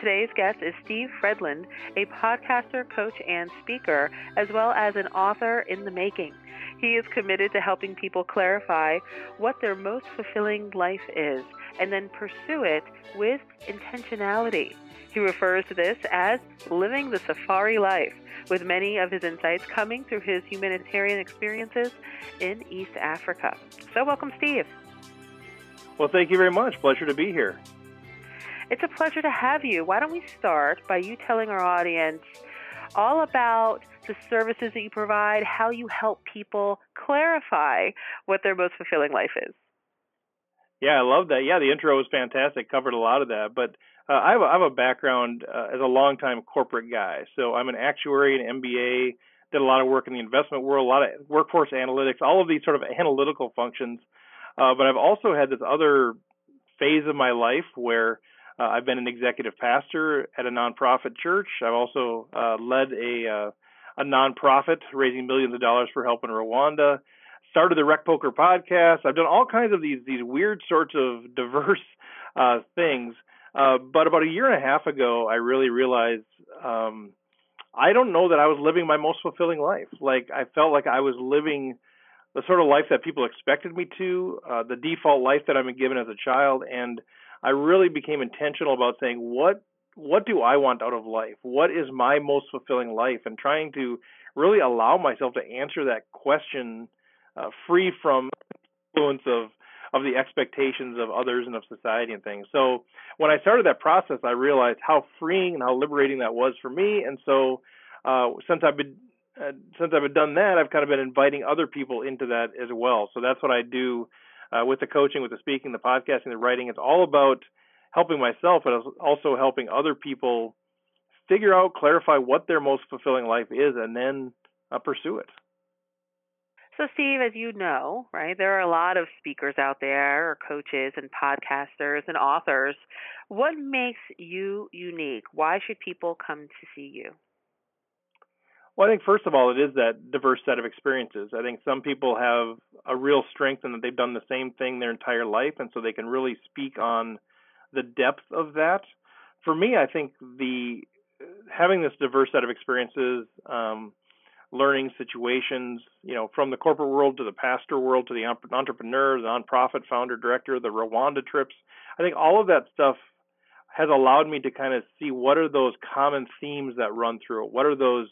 Today's guest is Steve Fredlund, a podcaster, coach, and speaker, as well as an author in the making. He is committed to helping people clarify what their most fulfilling life is and then pursue it with intentionality. He refers to this as living the safari life, with many of his insights coming through his humanitarian experiences in East Africa. So, welcome, Steve. Well, thank you very much. Pleasure to be here. It's a pleasure to have you. Why don't we start by you telling our audience all about the services that you provide, how you help people clarify what their most fulfilling life is. Yeah, I love that. Yeah, the intro was fantastic. Covered a lot of that. But uh, I, have a, I have a background uh, as a longtime corporate guy. So I'm an actuary, an MBA, did a lot of work in the investment world, a lot of workforce analytics, all of these sort of analytical functions. Uh, but I've also had this other phase of my life where uh, I've been an executive pastor at a nonprofit church. I've also uh, led a uh, a nonprofit raising millions of dollars for help in Rwanda. Started the Rec Poker podcast. I've done all kinds of these these weird sorts of diverse uh, things. Uh, but about a year and a half ago, I really realized um, I don't know that I was living my most fulfilling life. Like I felt like I was living the sort of life that people expected me to, uh, the default life that I've been given as a child, and I really became intentional about saying what what do I want out of life? What is my most fulfilling life? And trying to really allow myself to answer that question uh, free from influence of of the expectations of others and of society and things. So when I started that process, I realized how freeing and how liberating that was for me. And so uh, since I've been uh, since I've done that, I've kind of been inviting other people into that as well. So that's what I do uh, with the coaching, with the speaking, the podcasting, the writing. It's all about helping myself, but also helping other people figure out, clarify what their most fulfilling life is, and then uh, pursue it. So, Steve, as you know, right, there are a lot of speakers out there, or coaches and podcasters and authors. What makes you unique? Why should people come to see you? Well, I think first of all, it is that diverse set of experiences. I think some people have a real strength in that they've done the same thing their entire life, and so they can really speak on the depth of that. For me, I think the having this diverse set of experiences, um, learning situations, you know, from the corporate world to the pastor world to the entrepreneur, the nonprofit founder, director, the Rwanda trips. I think all of that stuff has allowed me to kind of see what are those common themes that run through it. What are those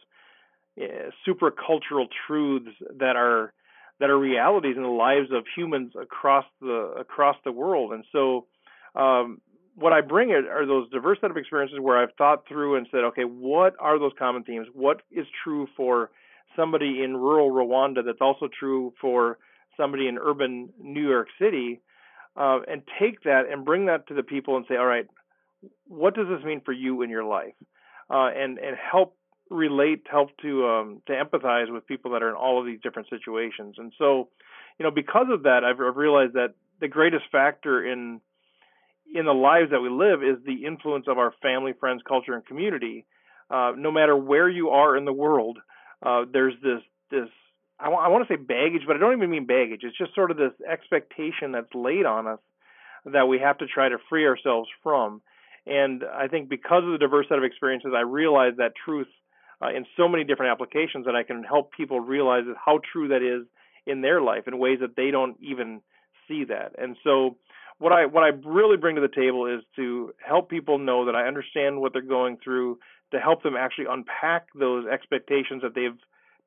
uh, super cultural truths that are that are realities in the lives of humans across the across the world. And so um, what I bring are, are those diverse set of experiences where I've thought through and said, okay, what are those common themes? What is true for somebody in rural Rwanda that's also true for somebody in urban New York City? Uh, and take that and bring that to the people and say, all right, what does this mean for you in your life? Uh, and and help relate, help to um, to empathize with people that are in all of these different situations. And so, you know, because of that, I've, I've realized that the greatest factor in in the lives that we live is the influence of our family, friends, culture, and community. Uh, no matter where you are in the world, uh, there's this this I, w- I want to say baggage, but I don't even mean baggage. It's just sort of this expectation that's laid on us that we have to try to free ourselves from. And I think because of the diverse set of experiences, I realize that truth uh, in so many different applications that I can help people realize how true that is in their life in ways that they don't even see that. And so what I what I really bring to the table is to help people know that I understand what they're going through, to help them actually unpack those expectations that they've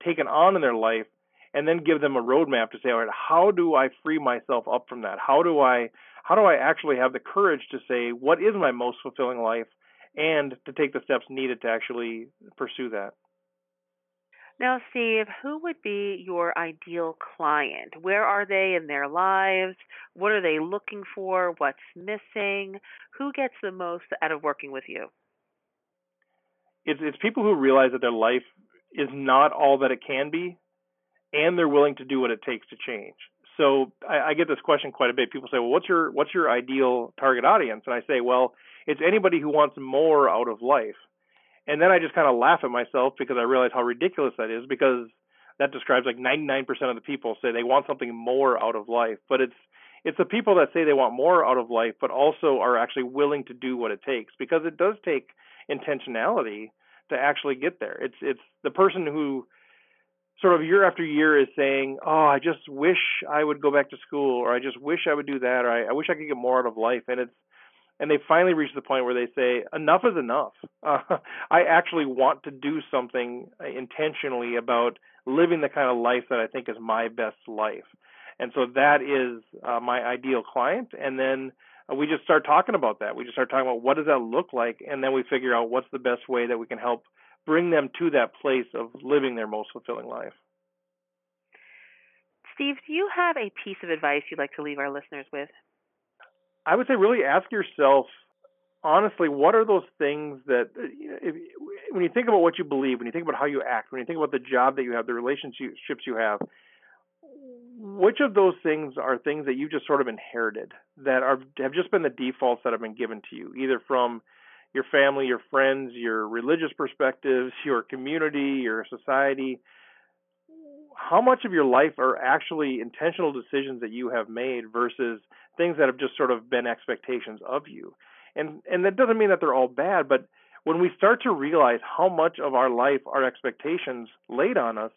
taken on in their life, and then give them a roadmap to say, all right, how do I free myself up from that? How do I how do I actually have the courage to say what is my most fulfilling life, and to take the steps needed to actually pursue that? Now, Steve, who would be your ideal client? Where are they in their lives? What are they looking for? What's missing? Who gets the most out of working with you? It's it's people who realize that their life is not all that it can be, and they're willing to do what it takes to change. So I, I get this question quite a bit. People say, "Well, what's your what's your ideal target audience?" And I say, "Well, it's anybody who wants more out of life." And then I just kind of laugh at myself because I realize how ridiculous that is because that describes like 99% of the people say they want something more out of life, but it's it's the people that say they want more out of life but also are actually willing to do what it takes because it does take intentionality to actually get there. It's it's the person who sort of year after year is saying, "Oh, I just wish I would go back to school, or I just wish I would do that, or I, I wish I could get more out of life." And it's and they finally reach the point where they say, "Enough is enough. Uh, I actually want to do something intentionally about living the kind of life that I think is my best life." And so that is uh, my ideal client, and then we just start talking about that. We just start talking about what does that look like, and then we figure out what's the best way that we can help bring them to that place of living their most fulfilling life. Steve, do you have a piece of advice you'd like to leave our listeners with? I would say really ask yourself honestly, what are those things that uh, if, when you think about what you believe, when you think about how you act, when you think about the job that you have, the relationships you have, which of those things are things that you just sort of inherited that are have just been the defaults that have been given to you, either from your family, your friends, your religious perspectives, your community, your society. How much of your life are actually intentional decisions that you have made versus things that have just sort of been expectations of you? And and that doesn't mean that they're all bad, but when we start to realize how much of our life our expectations laid on us,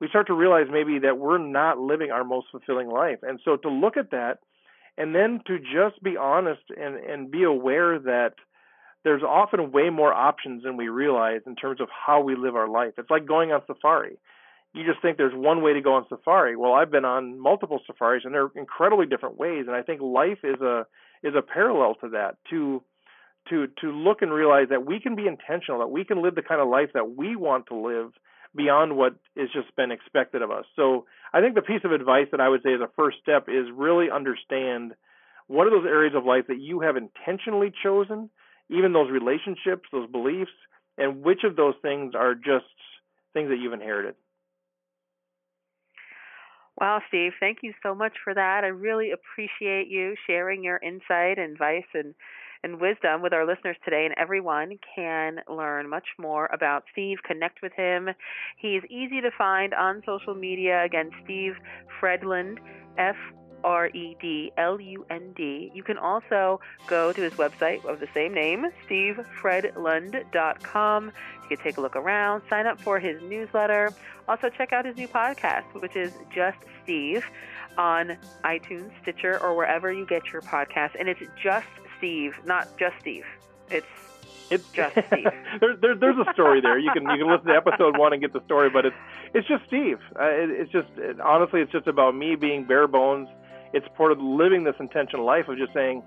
we start to realize maybe that we're not living our most fulfilling life. And so to look at that and then to just be honest and, and be aware that there's often way more options than we realize in terms of how we live our life. It's like going on safari. You just think there's one way to go on safari. Well, I've been on multiple safaris and they're incredibly different ways and I think life is a is a parallel to that to to to look and realize that we can be intentional, that we can live the kind of life that we want to live beyond what has just been expected of us. So I think the piece of advice that I would say as a first step is really understand what are those areas of life that you have intentionally chosen even those relationships, those beliefs, and which of those things are just things that you've inherited. Wow, Steve, thank you so much for that. I really appreciate you sharing your insight, advice, and and wisdom with our listeners today, and everyone can learn much more about Steve, connect with him. He's easy to find on social media. Again, Steve Fredlund, F R E D L U N D. You can also go to his website of the same name, stevefredlund.com. You can take a look around, sign up for his newsletter. Also, check out his new podcast, which is Just Steve on iTunes, Stitcher, or wherever you get your podcast. And it's Just Steve, not Just Steve. It's it's just Steve. there, there, there's a story there. You can you can listen to episode one and get the story, but it's it's just Steve. Uh, it, it's just it, honestly, it's just about me being bare bones it's part of living this intentional life of just saying,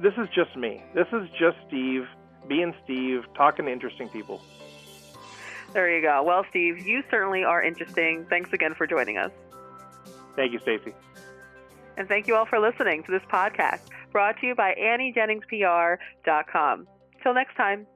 this is just me. This is just Steve being Steve, talking to interesting people. There you go. Well, Steve, you certainly are interesting. Thanks again for joining us. Thank you, Stacy. And thank you all for listening to this podcast brought to you by AnnieJenningsPR.com. Till next time.